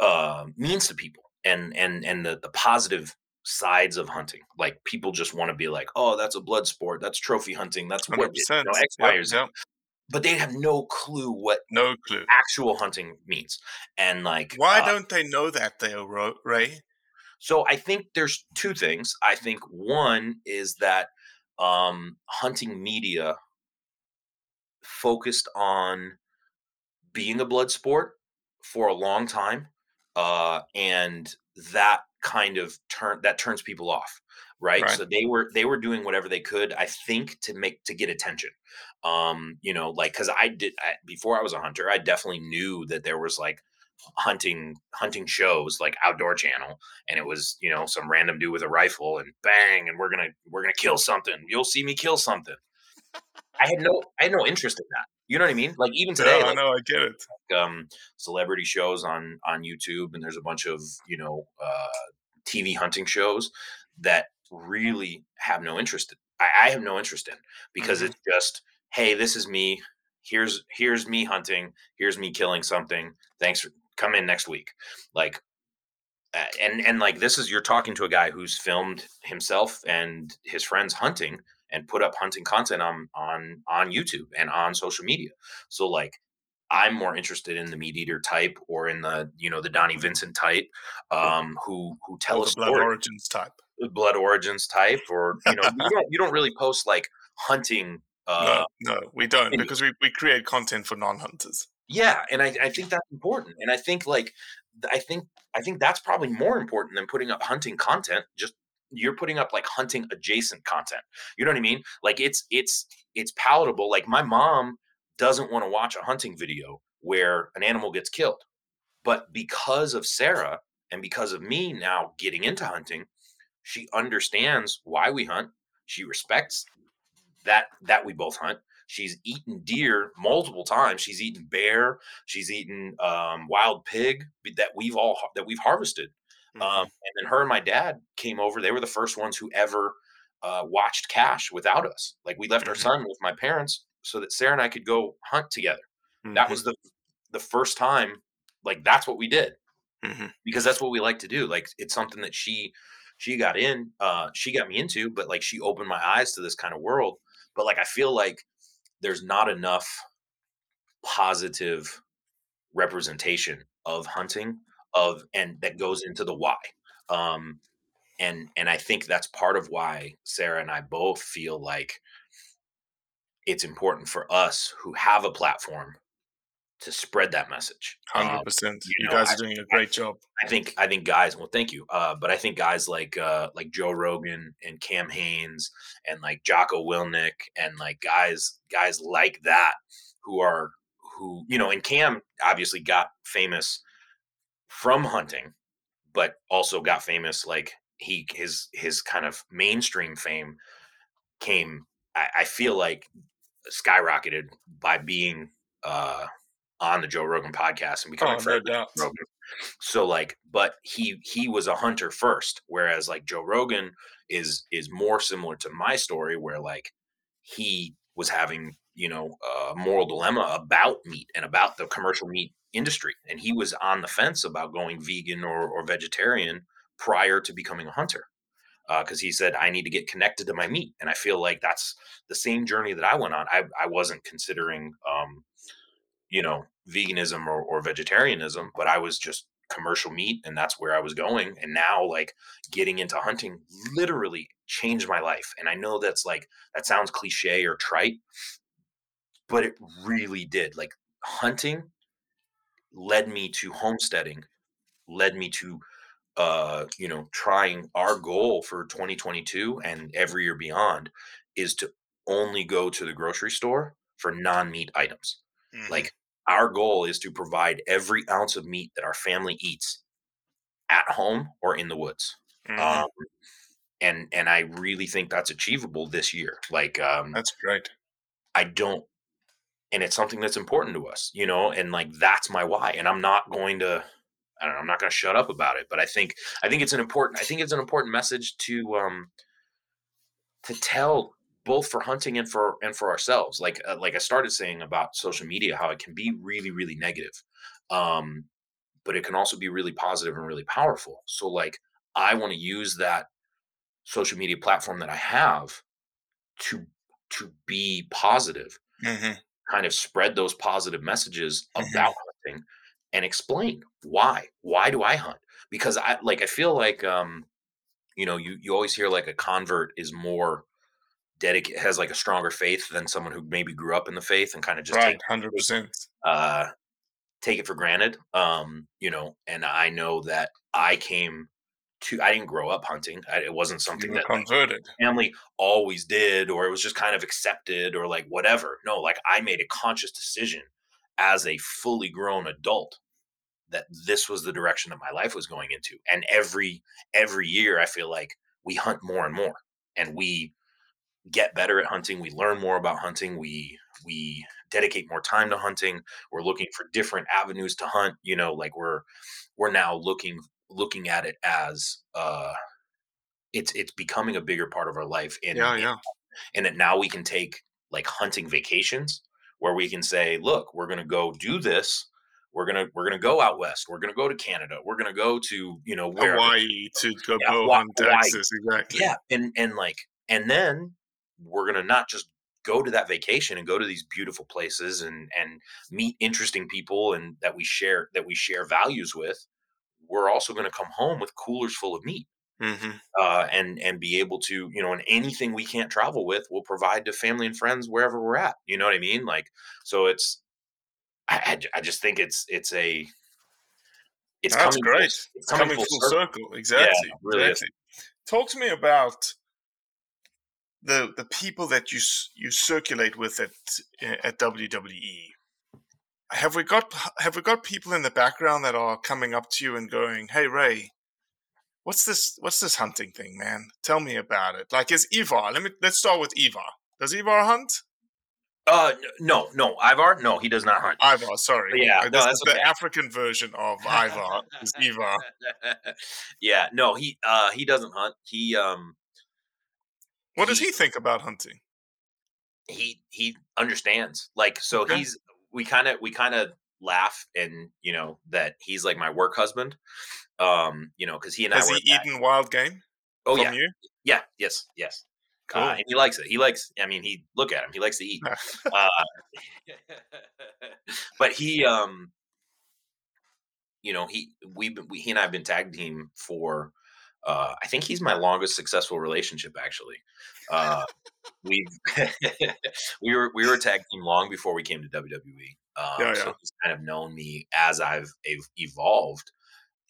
uh, means to people. And and and the, the positive sides of hunting like people just want to be like oh that's a blood sport that's trophy hunting that's what Hundred you know, X, Y, Yep, Z." yep. but they have no clue what No clue. actual hunting means and like Why uh, don't they know that, though, Ray? so I think there's two things. I think one is that um, hunting media focused on being a blood sport for a long time, uh, and that kind of turn that turns people off, right? Right. So they were they were doing whatever they could, I think, to make to get attention. Um, you know, like because I did I, before I was a hunter, I definitely knew that there was like hunting hunting shows like outdoor channel and it was you know some random dude with a rifle and bang and we're gonna we're gonna kill something you'll see me kill something i had no i had no interest in that you know what i mean like even today Yeah, I know. I get it. um celebrity shows on on youtube and there's a bunch of you know uh tv hunting shows that really have no interest in i, I have no interest in because Mhm. it's just hey this is me here's here's me hunting here's me killing something thanks for come in next week like and and like this is you're talking to a guy who's filmed himself and his friends hunting and put up hunting content on on on YouTube and on social media. So like I'm more interested in the MeatEater type or in the you know the Donnie Vincent type um who who tell Or a the Blood Origins type. blood origins type or you know you don't you don't really post like hunting uh no, no, we don't because we, we create content for non-hunters. yeah and I, I think that's important and i think like i think i think that's probably more important than putting up hunting content just you're putting up like hunting adjacent content you know what i mean? Like it's it's it's palatable like my mom doesn't want to watch a hunting video where an animal gets killed but because of sarah and because of me now getting into hunting she understands why we hunt she respects that that we both hunt she's eaten deer multiple times she's eaten bear she's eaten um, wild pig that we've all that we've harvested Mm-hmm. um, and then her and my dad came over they were the first ones who ever uh, watched cash without us like we left our Mhm. son with my parents so that sarah and i could go hunt together that was the the first time like that's what we did Mhm. because that's what we like to do like it's something that she she got in uh she got me into but like she opened my eyes to this kind of world but like i feel like there's not enough positive representation of hunting of and that goes into the why um and and i think that's part of why sarah and i both feel like it's important for us who have a platform to spread that message Hundred Um, percent. you You know, guys I- are doing a great job. I think I think guys. Well, thank you. Uh, but I think guys like uh, like Joe Rogan and Cam Hanes and like Jocko Willink and like guys guys like that who are who you know. And Cam obviously got famous from hunting, but also got famous like he his his kind of mainstream fame came. I, I feel like skyrocketed by being uh, on the Joe Rogan podcast and becoming Oh, no with Rogan. So like, but he he was a hunter first, whereas like Joe Rogan is is more similar to my story, where like he was having you know a moral dilemma about meat and about the commercial meat industry, and he was on the fence about going vegan or, or vegetarian prior to becoming a hunter because he said I need to get connected to my meat, and I feel like that's the same journey that I went on. I I wasn't considering, um, you know, veganism or, or vegetarianism, but I was just commercial meat, and that's where I was going. And now, like getting into hunting, literally changed my life. And I know that's like that sounds cliche or trite, but it really did. Like hunting led me to homesteading, led me to uh, you know, trying our goal for 2022 and every year beyond is to only go to the grocery store for non-meat items. Mhm. Like our goal is to provide every ounce of meat that our family eats at home or in the woods. Mhm. Um, and and I really think that's achievable this year. Like um, That's great. I don't, and it's something that's important to us, you know, and like that's my why. And I'm not going to, I don't know, I'm not going to shut up about it. But I think, I think it's an important, I think it's an important message to, um, to tell both for hunting and for and for ourselves. Like, uh, like I started saying about social media, how it can be really, really negative, um, but it can also be really positive and really powerful. So, like, I want to use that social media platform that I have to to be positive hmm kind of spread those positive messages Mhm. about hunting and explain why why do i hunt because i like i feel like um you know you you always hear like a convert is more dedicated has like a stronger faith than someone who maybe grew up in the faith and kind of just Right, take hundred percent. uh take it for granted um you know and i know that i came to i didn't grow up hunting I, it wasn't something that like, family always did or it was just kind of accepted or like whatever. No like i made a conscious decision as a fully grown adult that this was the direction that my life was going into and every every year i feel like we hunt more and more and we get better at hunting we learn more about hunting we we dedicate more time to hunting we're looking for different avenues to hunt you know like we're we're now looking looking at it as uh it's it's becoming a bigger part of our life in, Yeah, yeah. and that now we can take like hunting vacations where we can say look we're going to go do this. We're going to we're going to go out west. We're going to go to canada. We're going to go to you know where Hawaii to go Yeah, hunt Texas, exactly. yeah and and like and then we're going to not just go to that vacation and go to these beautiful places and and meet interesting people and that we share that we share values with we're also going to come home with coolers full of meat hmm uh, and and be able to you know and anything we can't travel with we'll provide to family and friends wherever we're at you know what i mean like so it's i, I I just think it's it's a it's That's coming great. it's It's coming, full circle. Exactly. it really is. exactly. Talk to me about the the people that you you circulate with at at WWE. Have we got have we got people in the background that are coming up to you and going, "Hey Ray, what's this what's this hunting thing, man? Tell me about it." Like is Ivar? Let me let's start with Ivar. Does Ivar hunt? uh no no ivar no he does not hunt Ivar, sorry. Yeah, no, that's is the okay. African version of Ivar. is Ivar. yeah no he uh he doesn't hunt he um What does He- he think about hunting? he he understands like so Okay. he's we kind of we kind of laugh and you know that he's like my work husband um you know because he and Has i were he eaten wild game oh yeah you? yeah yes yes Cool. uh, and he likes it he likes i mean he look at him he likes to eat uh, but he um you know he we we he and i've been tag team for uh i think he's my longest successful relationship actually uh we we were we were a tag team long before we came to wwe um Yeah, so he's kind of known me as i've evolved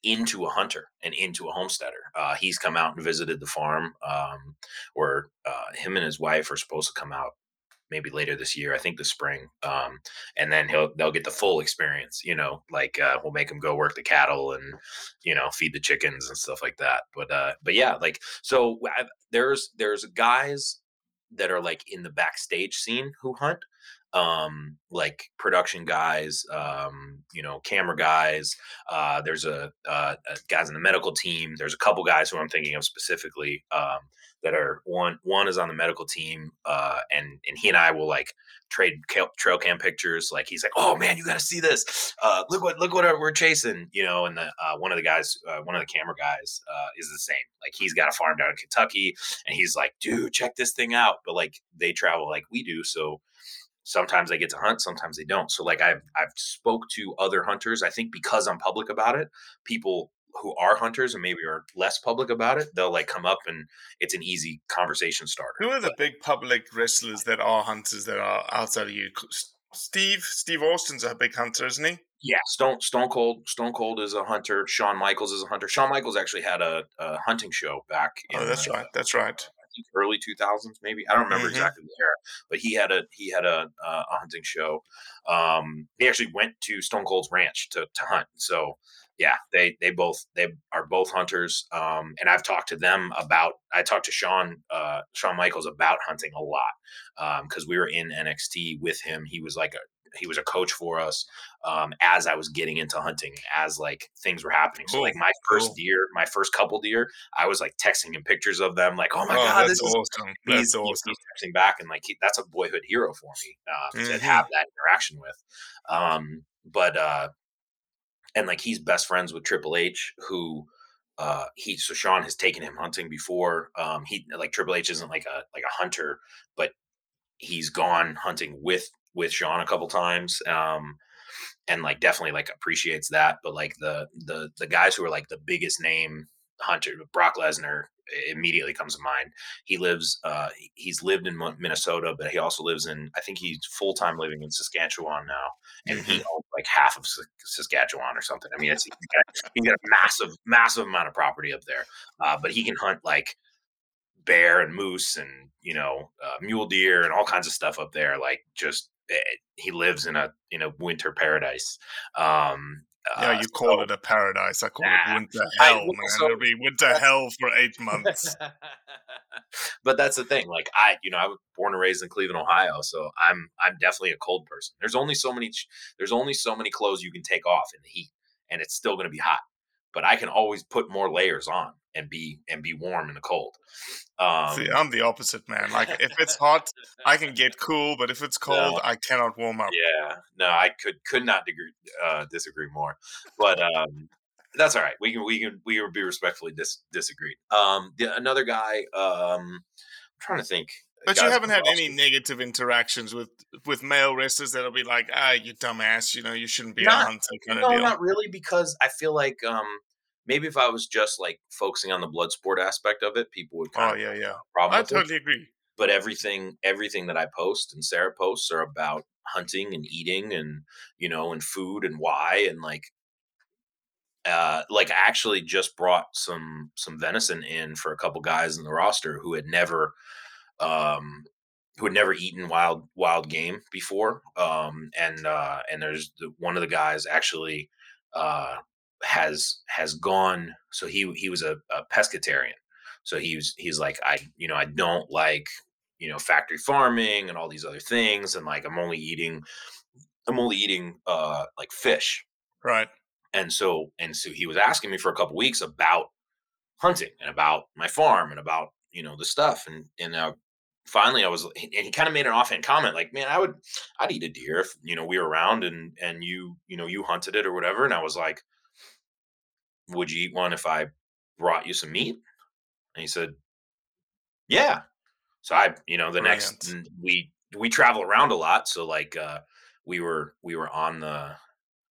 into a hunter and into a homesteader. Uh, he's come out and visited the farm um, where uh, him and his wife are supposed to come out maybe later this year. I think the spring, um, and then he'll they'll get the full experience. You know, like uh, we'll make him go work the cattle and you know feed the chickens and stuff like that. But uh, but yeah, like so I, there's there's guys that are like in the backstage scene who hunt. Um, like production guys, um, you know, camera guys. Uh, there's a, uh, a guys in the medical team. There's a couple guys who I'm thinking of specifically um, that are one one is on the medical team, uh, and and he and I will like trade trail cam pictures. Like he's like, oh man, you got to see this. Uh, look what look what we're chasing, you know. And the uh, one of the guys, uh, one of the camera guys, uh, is the same. Like he's got a farm down in Kentucky, and he's like, dude, check this thing out. But like they travel like we do, so sometimes they get to hunt sometimes they don't. So like i've i've spoke to other hunters i think because i'm public about it people who are hunters and maybe are less public about it they'll like come up and it's an easy conversation starter who are the big public wrestlers that are hunters that are outside of you? Steve steve austin's a big hunter isn't he? Yeah stone stone cold stone cold is a hunter shawn michaels is a hunter. Shawn michaels actually had a, a hunting show back oh that's right that's right think early 2000s maybe i don't remember mm-hmm. exactly the era but he had a he had a, uh, a hunting show um he actually went to stone cold's ranch to, to hunt so yeah they they both they are both hunters um and i've talked to them about i talked to Shawn uh shawn michaels about hunting a lot um because we were in nxt with him he was like a he was a coach for us um, as I was getting into hunting, as like things were happening. So like my first cool. deer, my first couple deer, I was like texting him pictures of them, like, oh my oh, god, this is awesome. He's, that's awesome. He's texting back, and like he, that's a boyhood hero for me uh, mm-hmm. to have that interaction with. Um, but uh, and like he's best friends with Triple H, who uh he so Shawn has taken him hunting before. Um he like Triple H isn't like a like a hunter, but he's gone hunting with with Shawn a couple times. Um, and like definitely like appreciates that. But like the the the guys who are like the biggest name hunter, Brock Lesnar immediately comes to mind. He lives uh he's lived in Minnesota, but he also lives in I think he's full time living in Saskatchewan now, and he mm-hmm. Like half of Saskatchewan or something. I mean, it's he's got, a massive massive amount of property up there, uh, but he can hunt like bear and moose and you know uh, mule deer and all kinds of stuff up there like just Eh, he lives in a in a winter paradise. Um, yeah, uh, you call so, it a paradise. I call nah, it winter hell, I, man. So, It'll be winter hell for eight months. but that's the thing. Like I, you know, I was born and raised in Cleveland, Ohio, so I'm I'm definitely a cold person. There's only so many there's only so many clothes you can take off in the heat, and it's still going to be hot. But I can always put more layers on and be and be warm in the cold. Um, See, I'm the opposite, man. Like if it's hot, I can get cool, but if it's cold, no, I cannot warm up. Yeah, no, I could could not degree, uh, disagree more. But um, that's all right. We can we can we will be respectfully dis- disagreed. Um, the, another guy. Um, I'm trying to think. But you haven't had any negative interactions with with male wrestlers that'll be like, ah, you dumbass, you know, you shouldn't be not, a hunter kind no, of deal. not really, because I feel like um, maybe if I was just like focusing on the blood sport aspect of it, people would kind oh, of yeah, yeah. Problem I totally it. agree. But everything everything that I post and Sarah posts are about hunting and eating and you know and food and why and like uh like I actually just brought some some venison in for a couple guys in the roster who had never um who had never eaten wild wild game before um and uh and there's the, one of the guys actually uh has has gone so he he was a, a pescatarian. So he was he's like i you know i don't like you know factory farming and all these other things and like i'm only eating i'm only eating uh like fish. Right. And so and so he was asking me for a couple weeks about hunting and about my farm and about you know the stuff and and uh, finally I was and he kind of made an offhand comment like man I would I'd eat a deer if you know we were around and and you you know you hunted it or whatever and I was like would you eat one if I brought you some meat? And he said, yeah. So I, you know, the Brilliant. next we we travel around a lot, so like uh we were we were on the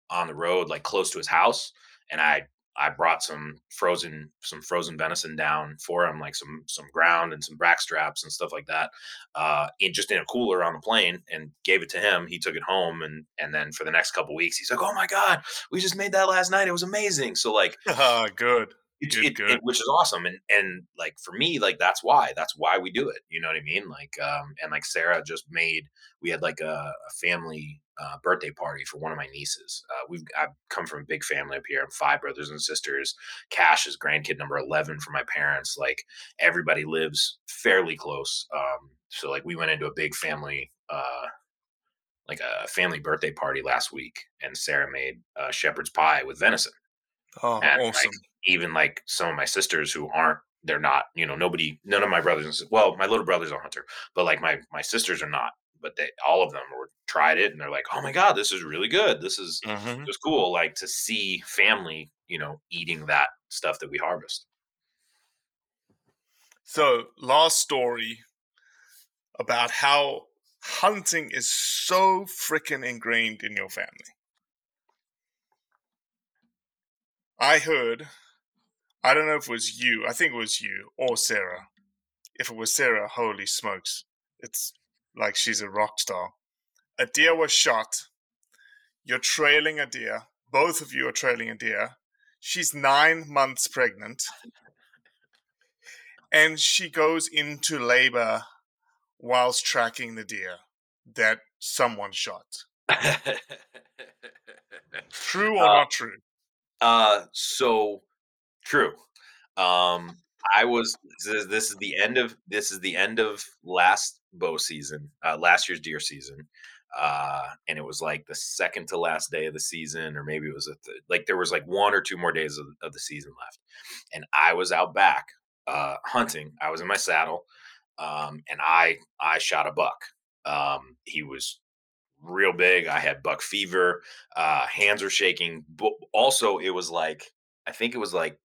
on the road like close to his house and I I brought some frozen some frozen venison down for him, like some some ground and some back straps and stuff like that, uh, in just in a cooler on the plane, and gave it to him. He took it home, and and then for the next couple weeks, he's like, "Oh my god, we just made that last night. It was amazing." So like, uh, good. It, it, it, which is awesome and and like for me like that's why that's why we do it you know what i mean like um and like sarah just made we had like a, a family uh, birthday party for one of my nieces uh, we've i've come from a big family up here i'm five brothers and sisters cash is grandkid number 11 for my parents like everybody lives fairly close um so like we went into a big family uh like a family birthday party last week, and Sarah made uh, shepherd's pie with venison. Oh, And, awesome. Like, even like some of my sisters who aren't, they're not, you know, nobody, none of my brothers, well, my little brother's a hunter, but like my my sisters are not. But they, all of them were tried it, and they're like, "Oh my god, this is really good. This is Mhm. just cool." Like to see family, you know, eating that stuff that we harvest. So, last story about how hunting is so freaking ingrained in your family. I heard, I don't know if it was you, I think it was you or Sarah. If it was Sarah, holy smokes, it's like she's a rock star. A deer was shot. You're trailing a deer. Both of you are trailing a deer. She's nine months pregnant and she goes into labor whilst tracking the deer that someone shot. True or Uh, not true? Uh, so true. Um, I was this is, the end of this is the end of last bow season, uh, last year's deer season, uh, and it was like the second to last day of the season, or maybe it was a th- like there was like one or two more days of, of the season left, and I was out back uh, hunting. I was in my saddle, um, and I I shot a buck. Um, he was real big. I had buck fever. Uh, hands were shaking. But also, it was like I think it was like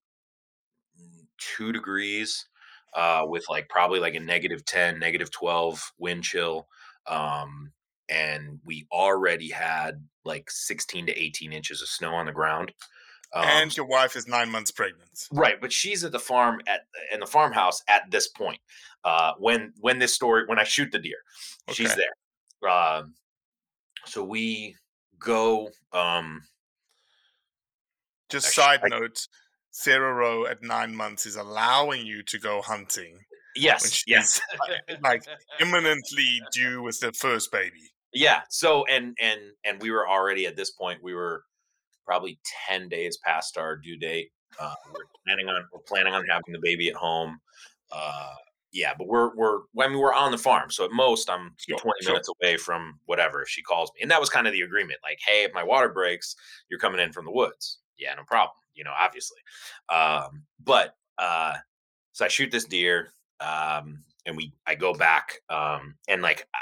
two degrees, uh, with like probably like a negative ten, negative twelve wind chill. Um, and we already had like sixteen to eighteen inches of snow on the ground. Um, and your wife is nine months pregnant. Right, but she's at the farm at in the farmhouse at this point. Uh, when when this story when I shoot the deer, she's there. Um, so we go. Um, Just Actually, side I- note, Sarah Rowe at nine months is allowing you to go hunting, yes, yes, like imminently due with the first baby. yeah. So and and and we were already at this point. We were probably ten days past our due date. Uh, we're planning on we're planning on having the baby at home. Uh, yeah, but we're we're I mean we're on the farm, so at most I'm Sure, 20 sure. minutes away from whatever if she calls me. And that was kind of the agreement. Like, hey, if my water breaks, you're coming in from the woods. Yeah, no problem. You know, obviously. Um, but uh so I shoot this deer, um, and we I go back, um, and like I,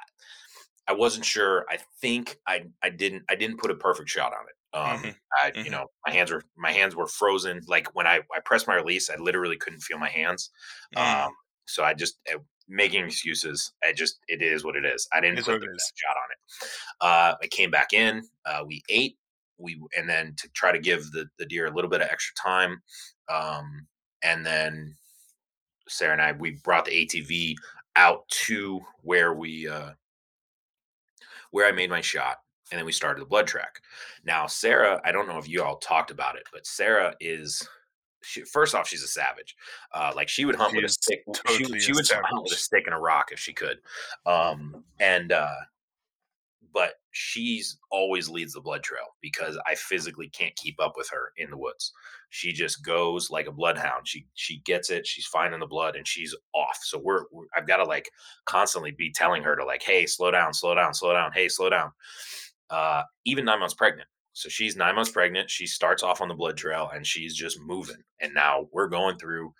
I wasn't sure. I think I I didn't I didn't put a perfect shot on it. Um, Mhm, I mhm. you know my hands were my hands were frozen. Like when I I pressed my release, I literally couldn't feel my hands. Mm. Um, so I just uh, making excuses. I just it is what it is. I didn't Is put the best shot on it. Uh, I came back in. Uh, we ate. We and then to try to give the the deer a little bit of extra time. Um, and then Sarah and I we brought the ATV out to where we uh, where I made my shot, and then we started the blood track. Now Sarah, I don't know if you all talked about it, but Sarah is she, first off, she's a savage. Uh, like she would hunt She with a stick. totally she, she would hunt with a stick and a rock if she could. Um, and uh, but she's always leads the blood trail because I physically can't keep up with her in the woods. She just goes like a bloodhound. She she gets it. She's finding the blood and she's off. So we're, we're I've got to like constantly be telling her to like, hey, slow down, slow down, slow down. Hey, slow down. Uh, even nine months pregnant. So she's nine months pregnant. She starts off on the blood trail and she's just moving. And now we're going through,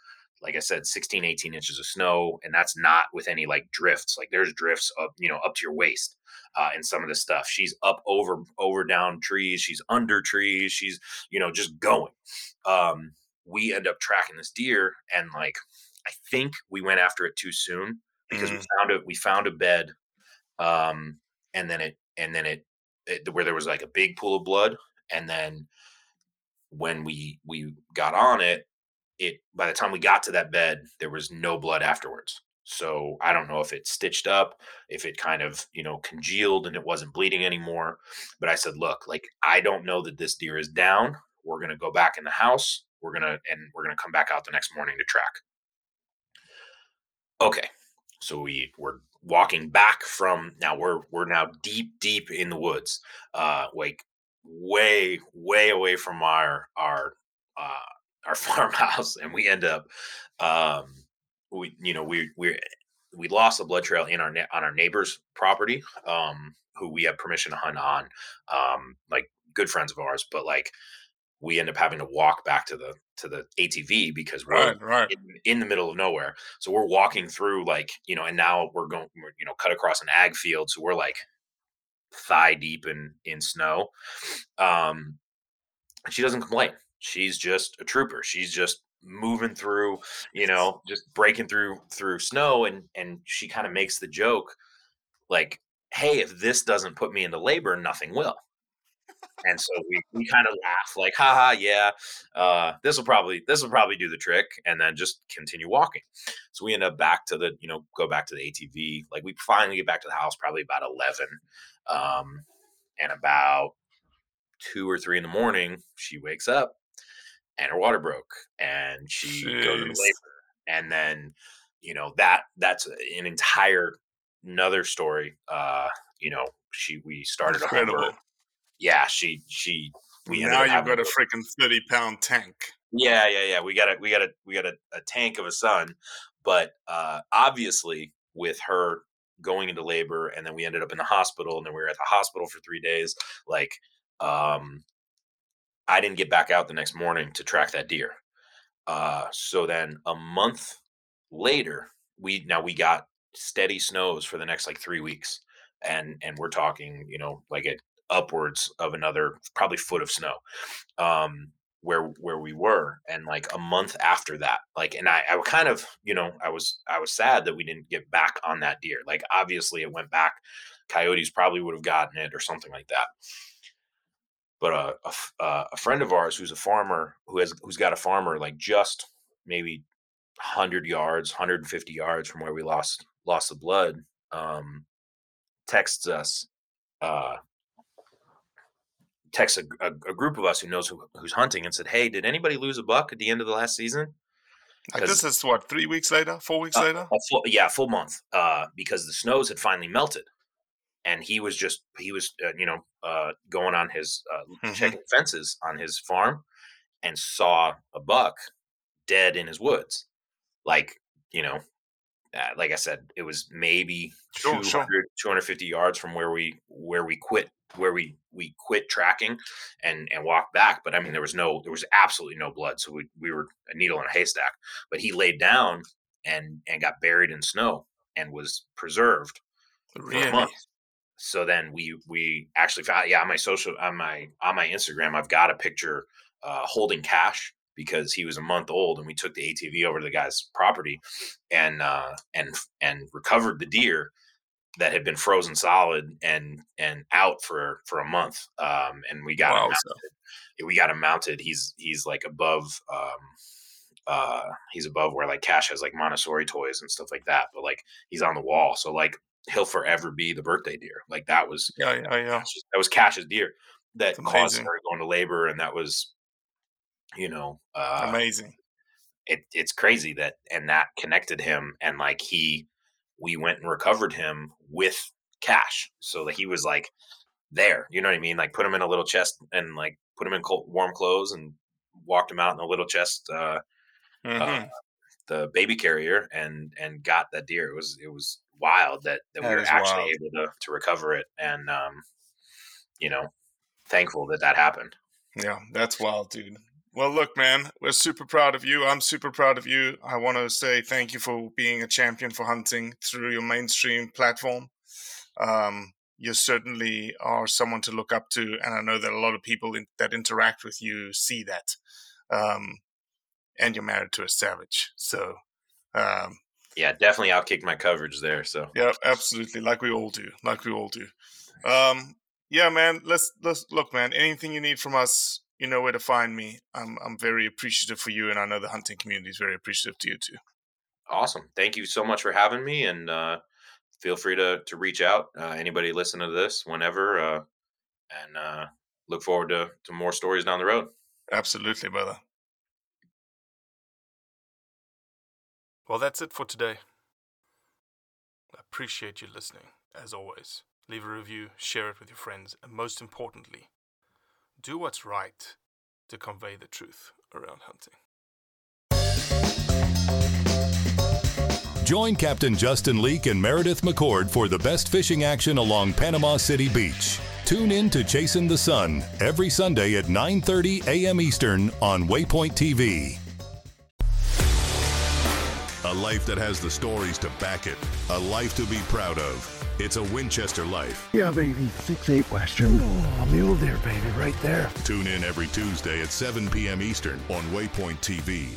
like I said, 16, 18 inches of snow. And that's not with any like drifts. Like there's drifts up, you know, up to your waist uh, in some of the stuff. She's up over, over down trees. She's under trees. She's, you know, just going. Um, we end up tracking this deer and like, I think we went after it too soon because we Mhm. found it, we found a bed. Um, and then it, and then it, it, where there was like a big pool of blood and then when we we got on it it by the time we got to that bed there was no blood afterwards. So i don't know if it stitched up if it kind of you know congealed and it wasn't bleeding anymore but i said look like i don't know that this deer is down. We're to go back in the house. We're to and we're to come back out the next morning to track. Okay so we were walking back from now we're we're now deep deep in the woods uh like way way away from our our uh our farmhouse and we end up um we you know we we we lost the blood trail in our on our neighbor's property, um, who we have permission to hunt on, um, like good friends of ours. But like we end up having to walk back to the to the ATV because we're Right, right. in, in the middle of nowhere. So we're walking through like you know, and now we're going, we're, you know, cut across an ag field, so we're like thigh deep in in snow. Um, and she doesn't complain. She's just a trooper. She's just moving through, you know, just breaking through through snow, and and she kind of makes the joke, like, "Hey, if this doesn't put me into labor, nothing will." And so we, we kind of laugh, like, haha, yeah, uh, this will probably this will probably do the trick, and then just continue walking. So we end up back to the, you know, go back to the ATV. Like we finally get back to the house probably about eleven, um, and about two or three in the morning, she wakes up and her water broke, and she goes into labor, and then, you know, that that's an entire another story. Uh, you know, she we started a Incredible. Yeah, she she we ended now you've got a freaking thirty pound tank. yeah, yeah, yeah. We got a we got a we got a, a tank of a son, but uh, obviously with her going into labor, and then we ended up in the hospital, and then we were at the hospital for three days. Like, um, I didn't get back out the next morning to track that deer. Uh, so then a month later, we now we got steady snows for the next like three weeks, and and we're talking, you know, like at upwards of another probably foot of snow. Um, where where we were and like a month after that like and I, I kind of you know i was i was sad that we didn't get back on that deer like obviously it went back coyotes probably would have gotten it or something like that but a, a f- uh, a friend of ours who's a farmer who has who's got a farmer like just maybe 100 yards 150 yards from where we lost lost the blood um texts us uh texts a, a, a group of us who knows who, who's hunting and said hey did anybody lose a buck at the end of the last season Like this is what three weeks later, four weeks Uh, later. a full, yeah, full month. Uh, because the snows had finally melted, and he was just he was uh, you know uh, going on his uh, Mhm. checking fences on his farm, and saw a buck dead in his woods. Like you know, uh, like I said, it was maybe Sure, 200, sure. 250 yards from where we where we quit where we we quit tracking and and walked back but i mean there was no there was absolutely no blood so we, we were a needle in a haystack but he laid down and and got buried in snow and was preserved Really? So then we we actually found yeah on my social on my on my instagram i've got a picture uh holding cash because he was a month old and we took the atv over to the guy's property and uh and and recovered the deer that had been frozen solid and and out for for a month um and we got him Wow, mounted. we got him mounted he's he's like above um uh he's above where like cash has like montessori toys and stuff like that but like he's on the wall so like he'll forever be the birthday deer like that was Yeah, yeah, yeah. Cash's- that was cash's deer that caused her going to labor and that was you know uh Amazing. it, it's crazy that and that connected him and like he we went and recovered him with cash so that he was like there you know what i mean like put him in a little chest and like put him in cold, warm clothes and walked him out in a little chest uh, Mhm. uh the baby carrier and and got that deer it was it was wild that that, we That were actually wild. able to to recover it and um you know thankful that that happened Yeah, that's wild, dude. Well, look, man, we're super proud of you. I'm super proud of you. I want to say thank you for being a champion for hunting through your mainstream platform. Um, you certainly are someone to look up to, and I know that a lot of people in, that interact with you see that. Um, and you're married to a savage, so um, yeah definitely outkicked my coverage there so yeah, absolutely. Like we all do. Like we all do. Um, yeah, man. Let's let's look, man. Anything you need from us, you know where to find me. I'm I'm very appreciative for you, and I know the hunting community is very appreciative to you too. Awesome. Thank you so much for having me, and uh, feel free to to reach out. Uh, anybody listening to this, whenever, uh, and uh, look forward to to more stories down the road. Absolutely, brother. Well, that's it for today. I appreciate you listening, as always. Leave a review, share it with your friends, and most importantly, do what's right to convey the truth around hunting. Join Captain Justin Leake and Meredith McCord for the best fishing action along Panama City Beach. Tune in to Chasing the Sun every Sunday at 9:30 a.m. Eastern on Waypoint TV. A life that has the stories to back it. A life to be proud of. It's a Winchester life. Yeah, baby. 6-8 Western. Oh, mule deer, baby, right there. Tune in every Tuesday at 7 p.m. Eastern on Waypoint TV.